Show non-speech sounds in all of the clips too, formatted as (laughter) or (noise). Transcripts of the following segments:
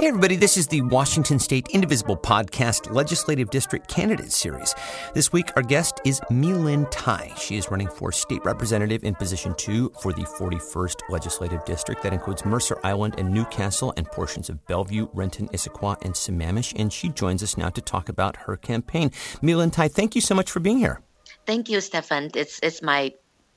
Hey, everybody, this is the Washington State Indivisible Podcast Legislative District Candidate Series. This week, our guest is My-Linh Thai. She is running for state representative in position two for the 41st Legislative District. That includes Mercer Island and Newcastle and portions of Bellevue, Renton, Issaquah, and Sammamish. And she joins us now to talk about her campaign. My-Linh Thai, thank you so much for being here. Thank you, Stefan. It's, it's my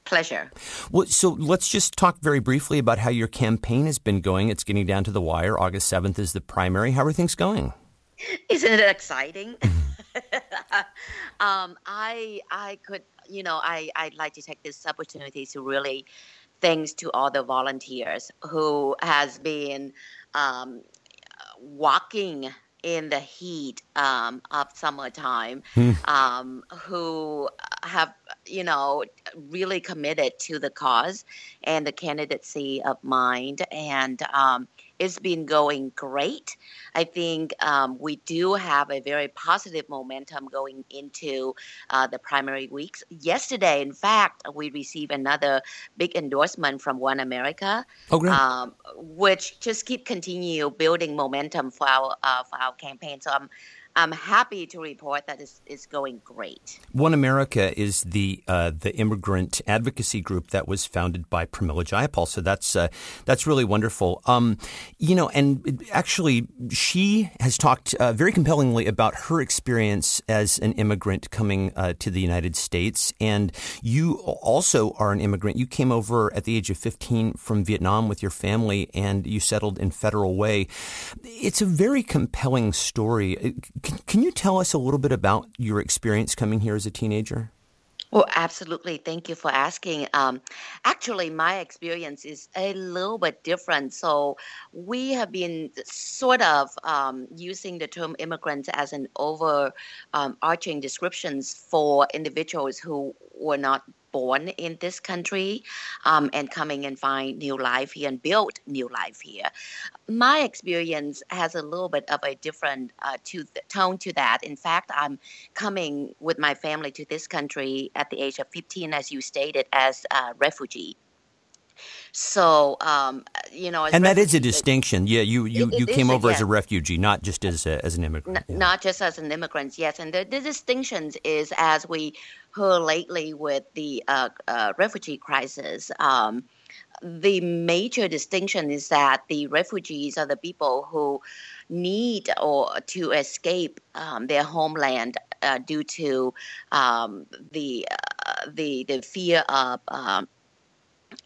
pleasure. Well, so let's just talk very briefly about how your campaign has been going. It's getting down to the wire. August 7th is the primary. How are things going? Isn't it exciting? (laughs) um, I I could, you know, I, I'd like to take this opportunity to really thanks to all the volunteers who has been um, walking in the heat um, of summertime hmm. um, who have you know really committed to the cause and the candidacy of mind and um, it's been going great. I think um, we do have a very positive momentum going into uh, the primary weeks. Yesterday, in fact, we received another big endorsement from One America, oh, um, which just keep continue building momentum for our uh, for our campaign. So I'm I'm happy to report that it's, it's going great. One America is the uh, the immigrant advocacy group that was founded by Pramila Jayapal. So that's uh, that's really wonderful. Um, you know, and actually, she has talked uh, very compellingly about her experience as an immigrant coming uh, to the United States. And you also are an immigrant. You came over at the age of 15 from Vietnam with your family, and you settled in Federal Way. It's a very compelling story can, can you tell us a little bit about your experience coming here as a teenager? Well, absolutely. Thank you for asking. Um, actually, my experience is a little bit different. So, we have been sort of um, using the term immigrants as an overarching um, descriptions for individuals who were not born in this country um, and coming and find new life here and build new life here. My experience has a little bit of a different uh, to tone to that. In fact, I'm coming with my family to this country at the age of 15, as you stated, as a refugee. So, um, you know, and that is a distinction. Yeah, you you, it, it you came over as a refugee, not just as a, as an immigrant. N- yeah. Not just as an immigrant, yes. And the, the distinctions is as we heard lately with the uh, uh, refugee crisis. Um, the major distinction is that the refugees are the people who need or to escape um, their homeland uh, due to um, the uh, the the fear of um,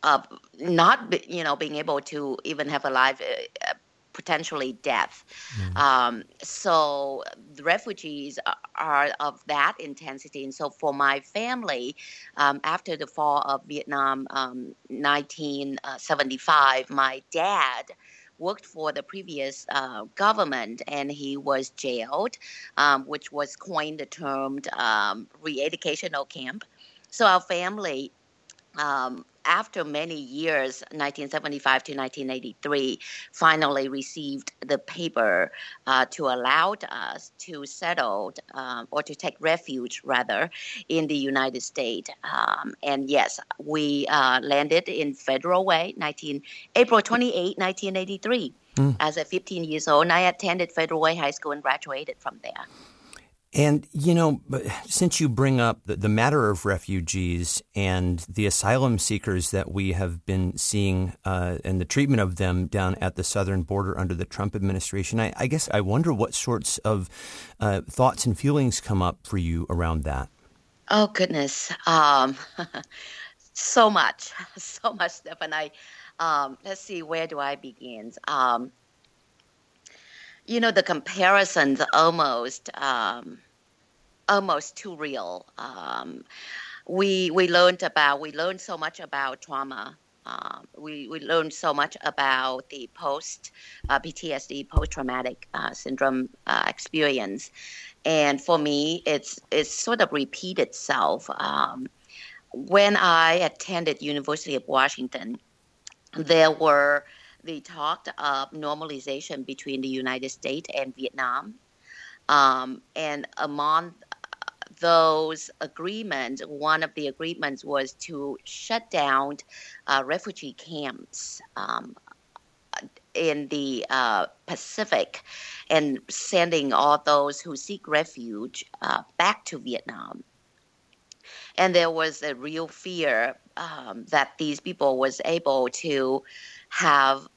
of not you know being able to even have a life uh, potentially death. Mm. Um, so the refugees are of that intensity. And so for my family, um, after the fall of Vietnam, um, 1975, my dad worked for the previous uh, government and he was jailed, um, which was coined the term um, re-educational camp. So our family um, after many years, 1975 to 1983, finally received the paper uh, to allow us to settle um, or to take refuge, rather, in the United States. Um, and yes, we uh, landed in Federal Way, 19, April 28, 1983. Mm. As a 15 years old, and I attended Federal Way High School and graduated from there. And, you know, since you bring up the, the, matter of refugees and the asylum seekers that we have been seeing uh, and the treatment of them down at the southern border under the Trump administration, I, I guess I wonder what sorts of uh, thoughts and feelings come up for you around that. Oh, goodness. Um, (laughs) so much, (laughs) so much stuff. And I, um, let's see, where do I begin? Um, you know the comparisons almost um, almost too real. Um, we we learned about we learned so much about trauma. Um, we we learned so much about the post uh, PTSD post traumatic uh, syndrome uh, experience, and for me, it's it's sort of repeat itself. Um, when I attended University of Washington, there were they talked of normalization between the United States and Vietnam. Um, and among those agreements, one of the agreements was to shut down uh, refugee camps. Um, in the uh, Pacific and sending all those who seek refuge uh, back to Vietnam. And there was a real fear um, that these people was able to have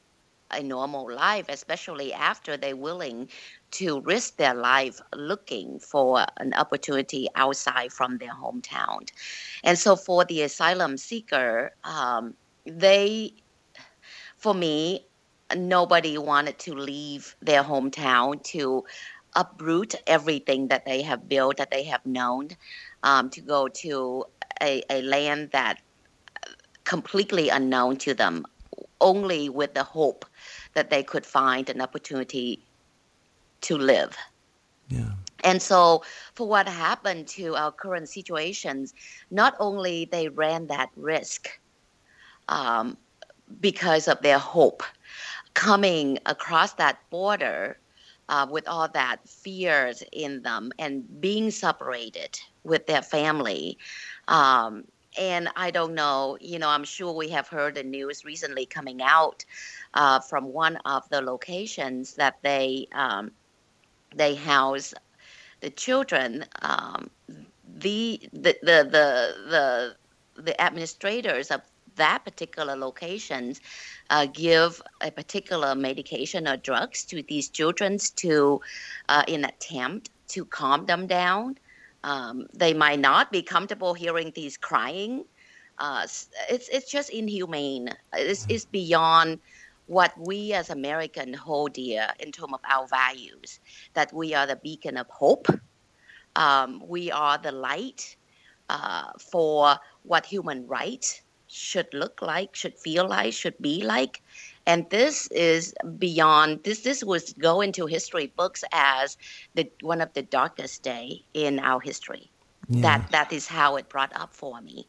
a normal life, especially after they're willing to risk their life looking for an opportunity outside from their hometown. And so for the asylum seeker, um, they, for me, nobody wanted to leave their hometown to uproot everything that they have built, that they have known, um, to go to a, a land that completely unknown to them, only with the hope that they could find an opportunity to live. Yeah. And so, for what happened to our current situations, not only they ran that risk um, because of their hope coming across that border uh, with all that fears in them and being separated with their family. Um, and I don't know, you know, I'm sure we have heard the news recently coming out uh, from one of the locations that they um, they house the children. Um, the, the the the the the administrators of that particular locations uh, give a particular medication or drugs to these children to uh, in attempt to calm them down. Um, they might not be comfortable hearing these crying. Uh, it's it's just inhumane. It's, it's beyond what we as Americans hold dear in terms of our values, that we are the beacon of hope. Um, we are the light uh, for what human rights should look like, should feel like, should be like. And this is beyond this. This was go into history books as the one of the darkest day in our history. Yeah. That that is how it brought up for me.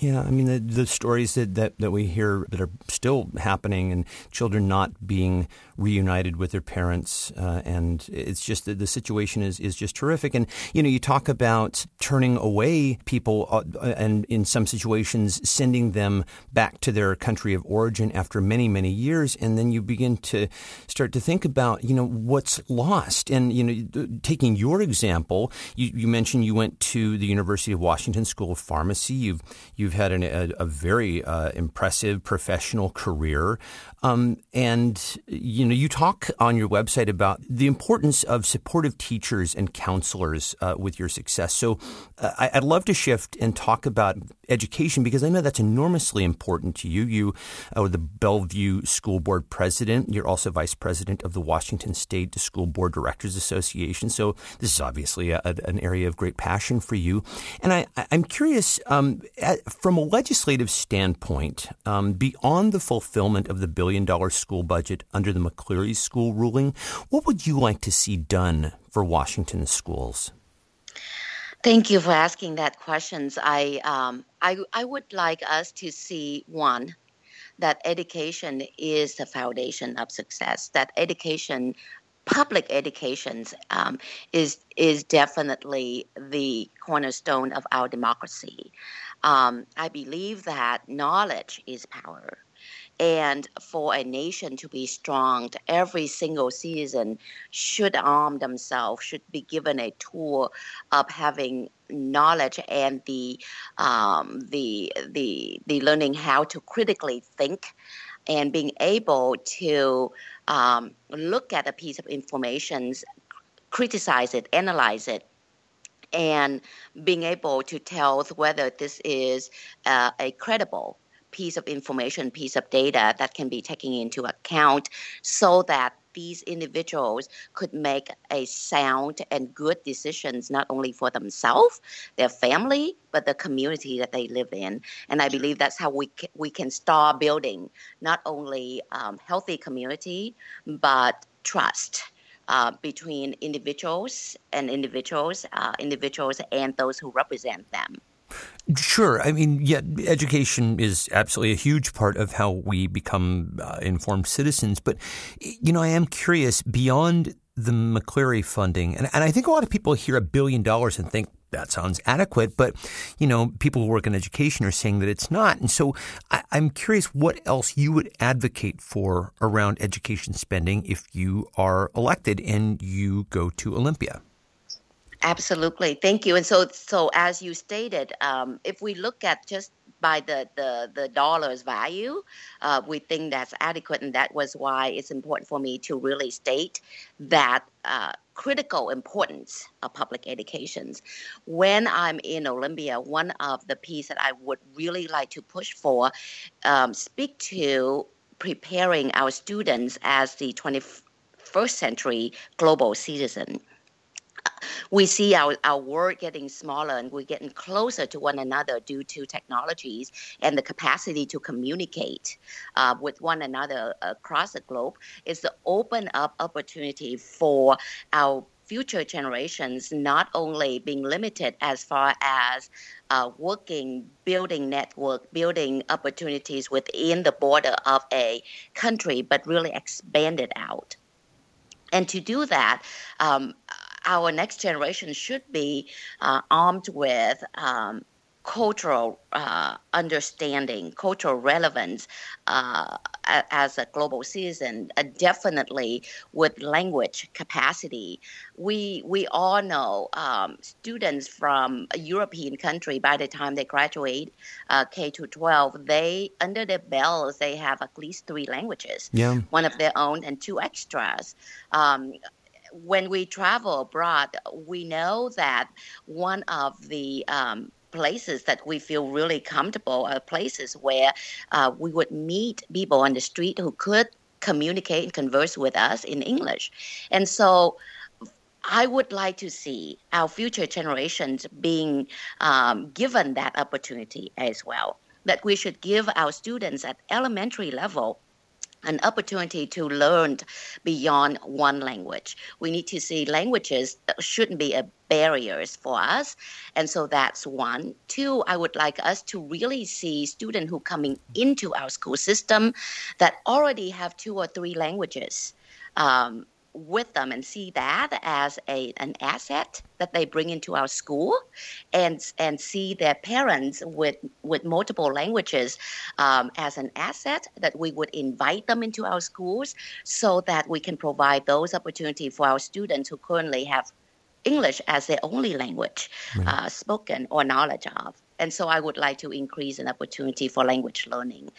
Yeah, I mean the, the stories that, that, that we hear that are still happening, and children not being reunited with their parents, uh, and it's just that the situation is is just terrific. And you know, you talk about turning away people, uh, and in some situations sending them back to their country of origin after many many years, and then you begin to start to think about you know what's lost. And you know, taking your example, you, you mentioned you went to the University of Washington School of Pharmacy. You've You've had an, a, a, very uh, impressive professional career. Um, and you know, you talk on your website about the importance of supportive teachers and counselors uh, with your success. So, uh, I, would love to shift and talk about education because I know that's enormously important to you. You are the Bellevue School Board president. You're also vice president of the Washington State School Board Directors Association. So, this is obviously a, an area of great passion for you. And I, am curious, um, at, from a legislative standpoint, um, beyond the fulfillment of the billion billion dollar school budget under the McCleary school ruling. What would you like to see done for Washington schools? Thank you for asking that questions. I um, I I would like us to see one that education is the foundation of success. That education, public education, um, is is definitely the cornerstone of our democracy. Um, I believe that knowledge is power. And for a nation to be strong, every single citizen should arm themselves, should be given a tool of having knowledge and the um, the the the learning how to critically think and being able to um, look at a piece of information, criticize it, analyze it, and being able to tell whether this is uh, a credible piece of information, piece of data that can be taken into account so that these individuals could make a sound and good decisions not only for themselves, their family, but the community that they live in. And I believe that's how we can, we can start building not only um, healthy community, but trust. Uh, between individuals and individuals, uh, individuals and those who represent them. Sure. I mean, yeah, education is absolutely a huge part of how we become uh, informed citizens. But, you know, I am curious beyond the McCleary funding, and, and I think a lot of people hear a billion dollars and think, that sounds adequate, but you know, people who work in education are saying that it's not. And so I, am curious what else you would advocate for around education spending if you are elected and you go to Olympia. Absolutely, thank you. And so, so as you stated, um, if we look at just by the, the, the dollar's value, uh, we think that's adequate. And that was why it's important for me to really state that uh, critical importance of public educations. When I'm in Olympia, one of the pieces that I would really like to push for um, speak to preparing our students as the 21st century global citizen we see our, our world getting smaller and we're getting closer to one another due to technologies and the capacity to communicate uh, with one another across the globe is to open up opportunity for our future generations not only being limited as far as uh, working, building network, building opportunities within the border of a country, but really expand it out. And to do that, um, our next generation should be uh, armed with um, cultural uh, understanding, cultural relevance uh, as a global citizen, uh, definitely with language capacity. We we all know um, students from a European country by the time they graduate uh, K to twelve, they under their belts they have at least three languages, yeah. one of their own and two extras. Um, when we travel abroad, we know that one of the um, places that we feel really comfortable are places where uh, we would meet people on the street who could communicate and converse with us in English. And so I would like to see our future generations being um, given that opportunity as well. That we should give our students at elementary level an opportunity to learn beyond one language. We need to see languages shouldn't be a barriers for us. And so that's one. Two, I would like us to really see students who coming into our school system that already have two or three languages. Um, with them and see that as a an asset that they bring into our school, and and see their parents with with multiple languages um, as an asset that we would invite them into our schools so that we can provide those opportunities for our students who currently have English as their only language right. uh, spoken or knowledge of. And so I would like to increase an opportunity for language learning.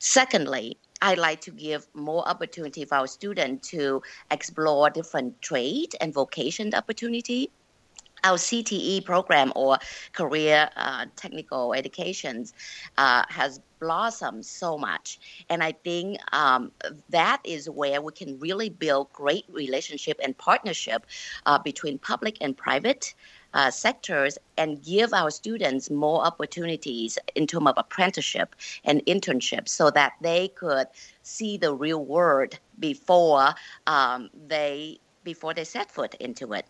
Secondly, I like to give more opportunity for our students to explore different trade and vocation opportunity. Our CTE program or career uh, technical educations uh, has blossomed so much, and I think um, that is where we can really build great relationship and partnership uh, between public and private uh, sectors and give our students more opportunities in terms of apprenticeship and internship so that they could see the real world before um, they before they set foot into it.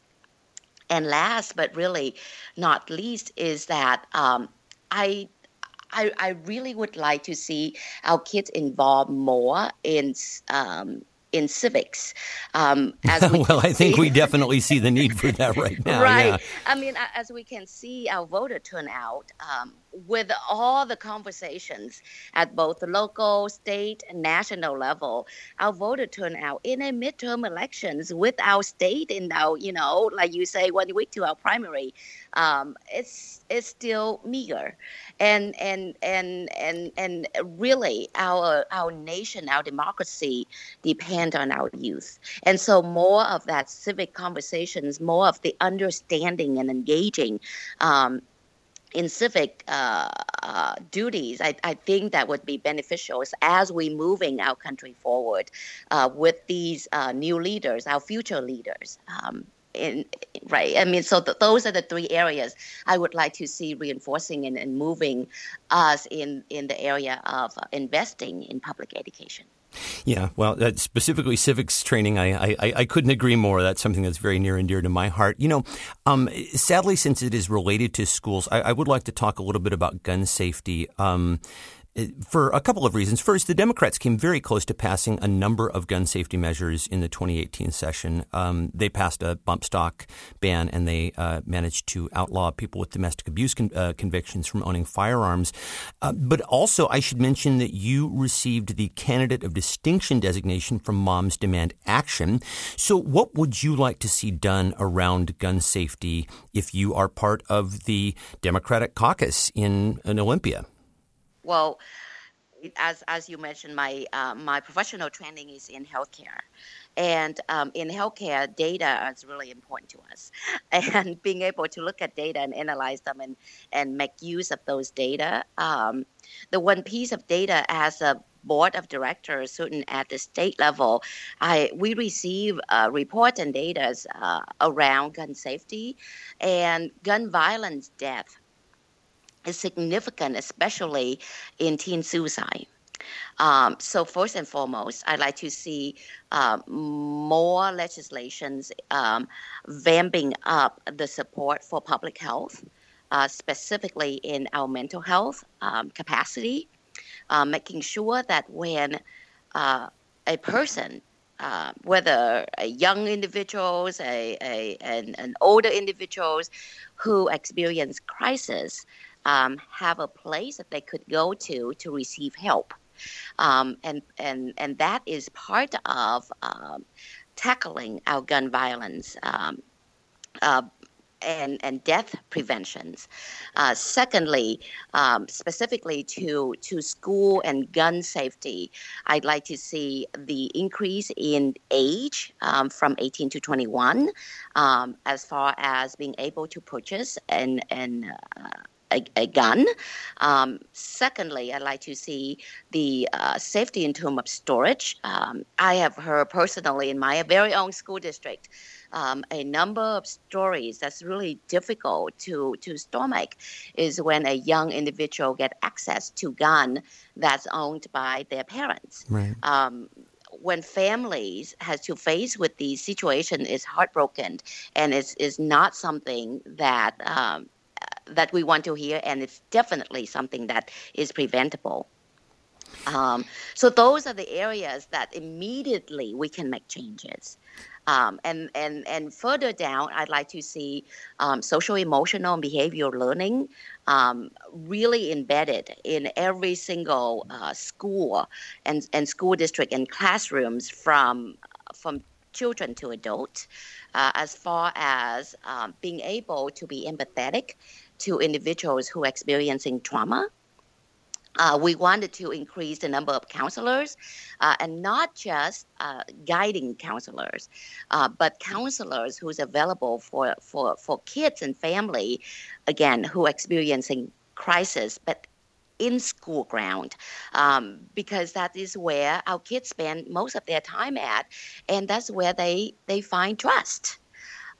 And last but really not least is that um, I I, I, really would like to see our kids involved more in um, in civics. Um, as we (laughs) well, I think we definitely see the need for that right (laughs) now. right. Yeah. I mean, as we can see, our voter turnout um, with all the conversations at both the local, state, and national level, our voter turnout in a midterm elections with our state in our, you know, like you say, one week to our primary, um, it's it's still meager, and and and and and really our our nation, our democracy depend on our youth, and so more of that civic conversations, more of the understanding and engaging. Um, in civic uh, uh, duties, I, I, think that would be beneficial as we moving our country forward uh, with these uh, new leaders, our future leaders. Um, in, right, I mean, so those are the three areas I would like to see reinforcing and, and moving us in in the area of investing in public education. Yeah, well, specifically civics training, I, I, I couldn't agree more. That's something that's very near and dear to my heart. You know, um, sadly, since it is related to schools, I, I, would like to talk a little bit about gun safety. Um, for a couple of reasons. First, the Democrats came very close to passing a number of gun safety measures in the 2018 session. Um, they passed a bump stock ban and they uh, managed to outlaw people with domestic abuse con- uh, convictions from owning firearms. Uh, but also, I should mention that you received the Candidate of Distinction designation from Moms Demand Action. So, what would you like to see done around gun safety if you are part of the Democratic caucus in, in Olympia? Well, as as you mentioned, my uh, my professional training is in healthcare, and um, in healthcare, data is really important to us, (laughs) and being able to look at data and analyze them and and make use of those data. Um, the one piece of data as a board of directors, certain at the state level, I we receive uh, reports and data uh, around gun safety and gun violence death is significant, especially in teen suicide. Um, so first and foremost, I'd like to see uh, more legislations um, vamping up the support for public health, uh, specifically in our mental health um, capacity, uh, making sure that when uh, a person uh, whether a young individuals, a, a, an, an older individuals who experience crisis, um, have a place that they could go to to receive help. Um, and, and, and that is part of um, tackling our gun violence um, uh, and, and death preventions. Uh, secondly, um, specifically to, to school and gun safety, I'd like to see the increase in age um, from 18 to 21 um, as far as being able to purchase and, and uh, a, a gun. Um, secondly, I'd like to see the uh, safety in terms of storage. Um, I have heard personally in my very own school district um, a number of stories that's really difficult to, to stomach is when a young individual get access to gun that's owned by their parents. Right. Um, when families has to face with the situation is heartbroken and is is not something that um, that we want to hear, and it's definitely something that is preventable. Um, so those are the areas that immediately we can make changes. Um, and, and, and further down, I'd like to see um, social, emotional, and behavioral learning um, really embedded in every single uh, school and, and school district and classrooms from, from children to adults, uh, as far as um, being able to be empathetic to individuals who are experiencing trauma. Uh, we wanted to increase the number of counselors uh, and not just uh, guiding counselors, uh, but counselors who's available for, for, for kids and family, again, who are experiencing crisis, but in school ground um, because that is where our kids spend most of their time at and that's where they, they find trust.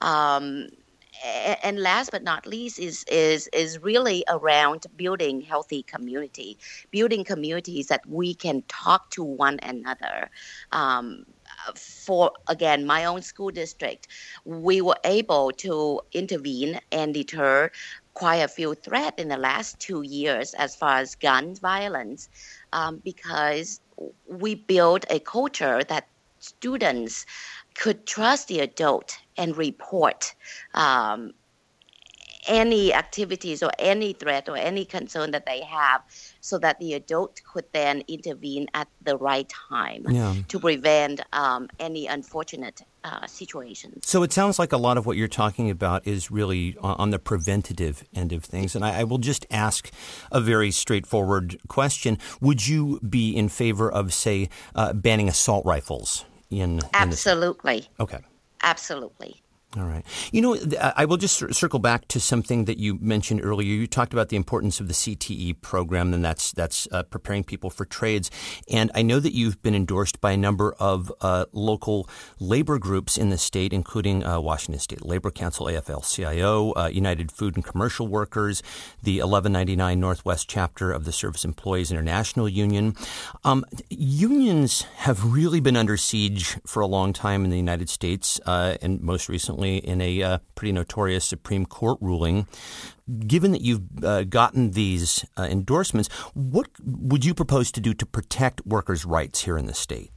Um, and last but not least is is is really around building healthy community, building communities that we can talk to one another. Um, for again my own school district, we were able to intervene and deter quite a few threats in the last two years as far as gun violence, um, because we built a culture that students could trust the adult and report um, any activities or any threat or any concern that they have so that the adult could then intervene at the right time yeah. to prevent um, any unfortunate uh, situations. So it sounds like a lot of what you're talking about is really on the preventative end of things. And I, I will just ask a very straightforward question. Would you be in favor of, say, uh, banning assault rifles? In absolutely. In okay. Absolutely. All right. You know, I will just circle back to something that you mentioned earlier. You talked about the importance of the CTE program, and that's that's uh, preparing people for trades. And I know that you've been endorsed by a number of uh, local labor groups in the state, including uh, Washington State Labor Council, AFL-CIO, uh, United Food and Commercial Workers, the 1199 Northwest chapter of the Service Employees International Union. Um, unions have really been under siege for a long time in the United States, uh, and most recently recently in a uh, pretty notorious Supreme Court ruling. Given that you've uh, gotten these uh, endorsements, what would you propose to do to protect workers' rights here in the state?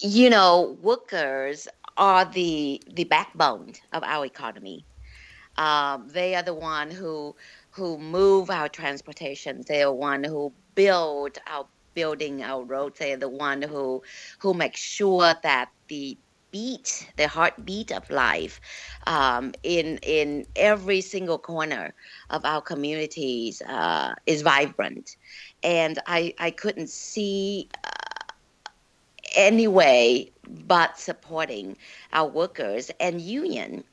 You know, workers are the the backbone of our economy. Um, they are the one who who move our transportation. They are one who build our building our roads. They are the one who who make sure that the beat, the heartbeat of life, um, in in every single corner of our communities uh, is vibrant, and I I couldn't see. Uh, any way but supporting our workers and union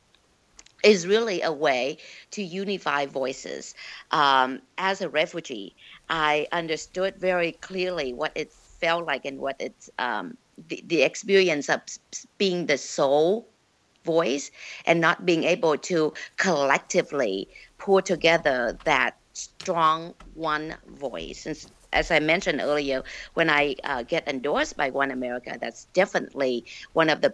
is really a way to unify voices. Um, as a refugee, I understood very clearly what it felt like and what it's um, the, experience of being the sole voice and not being able to collectively pull together that strong one voice. And as I mentioned earlier, when I uh, get endorsed by One America, that's definitely one of the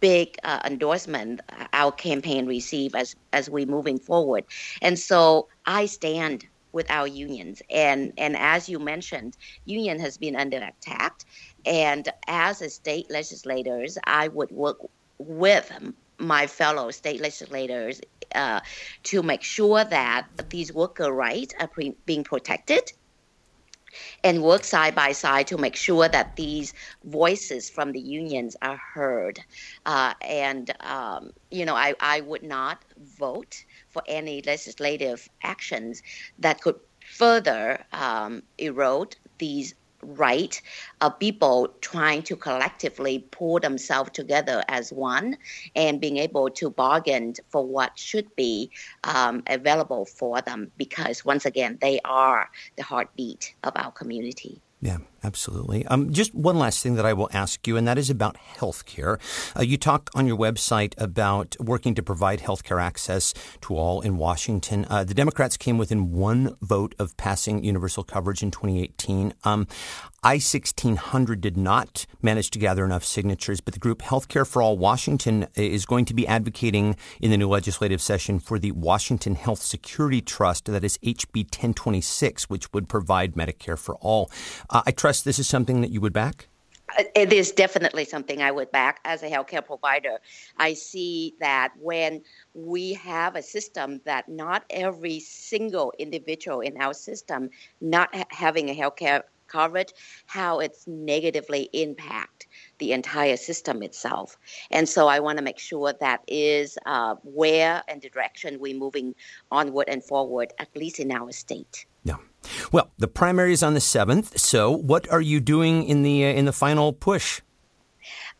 big uh, endorsement our campaign receive as as we moving forward. And so I stand with our unions and and as you mentioned, union has been under attack and as a state legislators, I would work with my fellow state legislators uh, to make sure that these worker rights are pre- being protected and work side by side to make sure that these voices from the unions are heard. Uh, and, um, you know, I, I would not vote for any legislative actions that could further um, erode these right of people trying to collectively pull themselves together as one and being able to bargain for what should be um, available for them because once again they are the heartbeat of our community. Yeah, absolutely. Um, just one last thing that I will ask you, and that is about healthcare. Uh, you talk on your website about working to provide healthcare access to all in Washington. Uh, the Democrats came within one vote of passing universal coverage in 2018. Um, I 1600 did not manage to gather enough signatures, but the group Healthcare for All Washington is going to be advocating in the new legislative session for the Washington Health Security Trust, that is HB 1026, which would provide Medicare for all. Uh, I trust this is something that you would back? Uh, it is definitely something I would back as a healthcare provider. I see that when we have a system that not every single individual in our system not ha- having a healthcare coverage, how it's negatively impact the entire system itself. And so I want to make sure that is uh, where and the direction we're moving onward and forward, at least in our state. Yeah. Well, the primary is on the seventh. So, what are you doing in the uh, in the final push?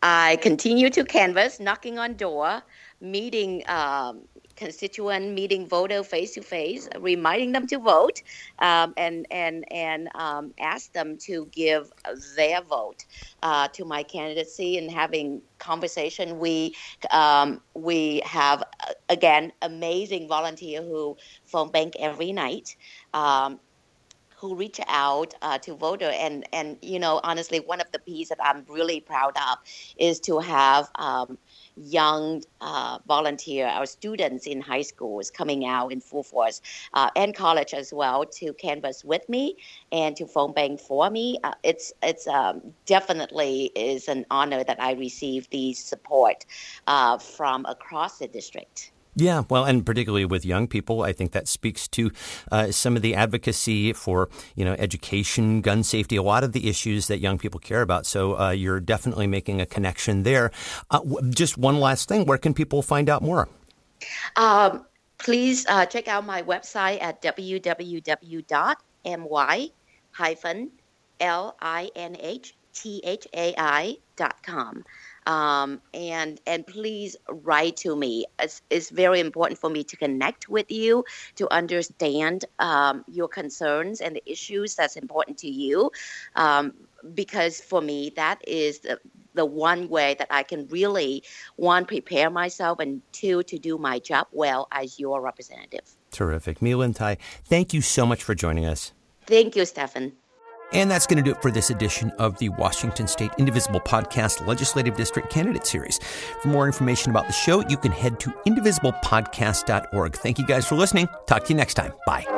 I continue to canvass, knocking on door, meeting um, constituent meeting voter face to face, reminding them to vote, um, and and and um, ask them to give their vote uh, to my candidacy and having conversation. We um, we have again amazing volunteer who phone bank every night. Um, who reach out uh, to voter and and you know honestly one of the pieces that I'm really proud of is to have um, young uh, volunteer, our students in high schools coming out in full force uh, and college as well to canvas with me and to phone bank for me. Uh, it's it's um, definitely is an honor that I receive the support uh, from across the district. Yeah, well, and particularly with young people, I think that speaks to uh, some of the advocacy for you know education, gun safety, a lot of the issues that young people care about. So uh, you're definitely making a connection there. Uh, just one last thing: where can people find out more? Um, please uh, check out my website at www.my-linhthai.com. Um, and and please write to me. It's, it's, very important for me to connect with you, to understand um, your concerns and the issues that's important to you. Um, because for me, that is the, the one way that I can really one prepare myself and two to do my job well as your representative. Terrific, My-Linh Thai. Thank you so much for joining us. Thank you, Stefan. And that's going to do it for this edition of the Washington State Indivisible Podcast Legislative District Candidate Series. For more information about the show, you can head to indivisiblepodcast.org. Thank you guys for listening. Talk to you next time. Bye.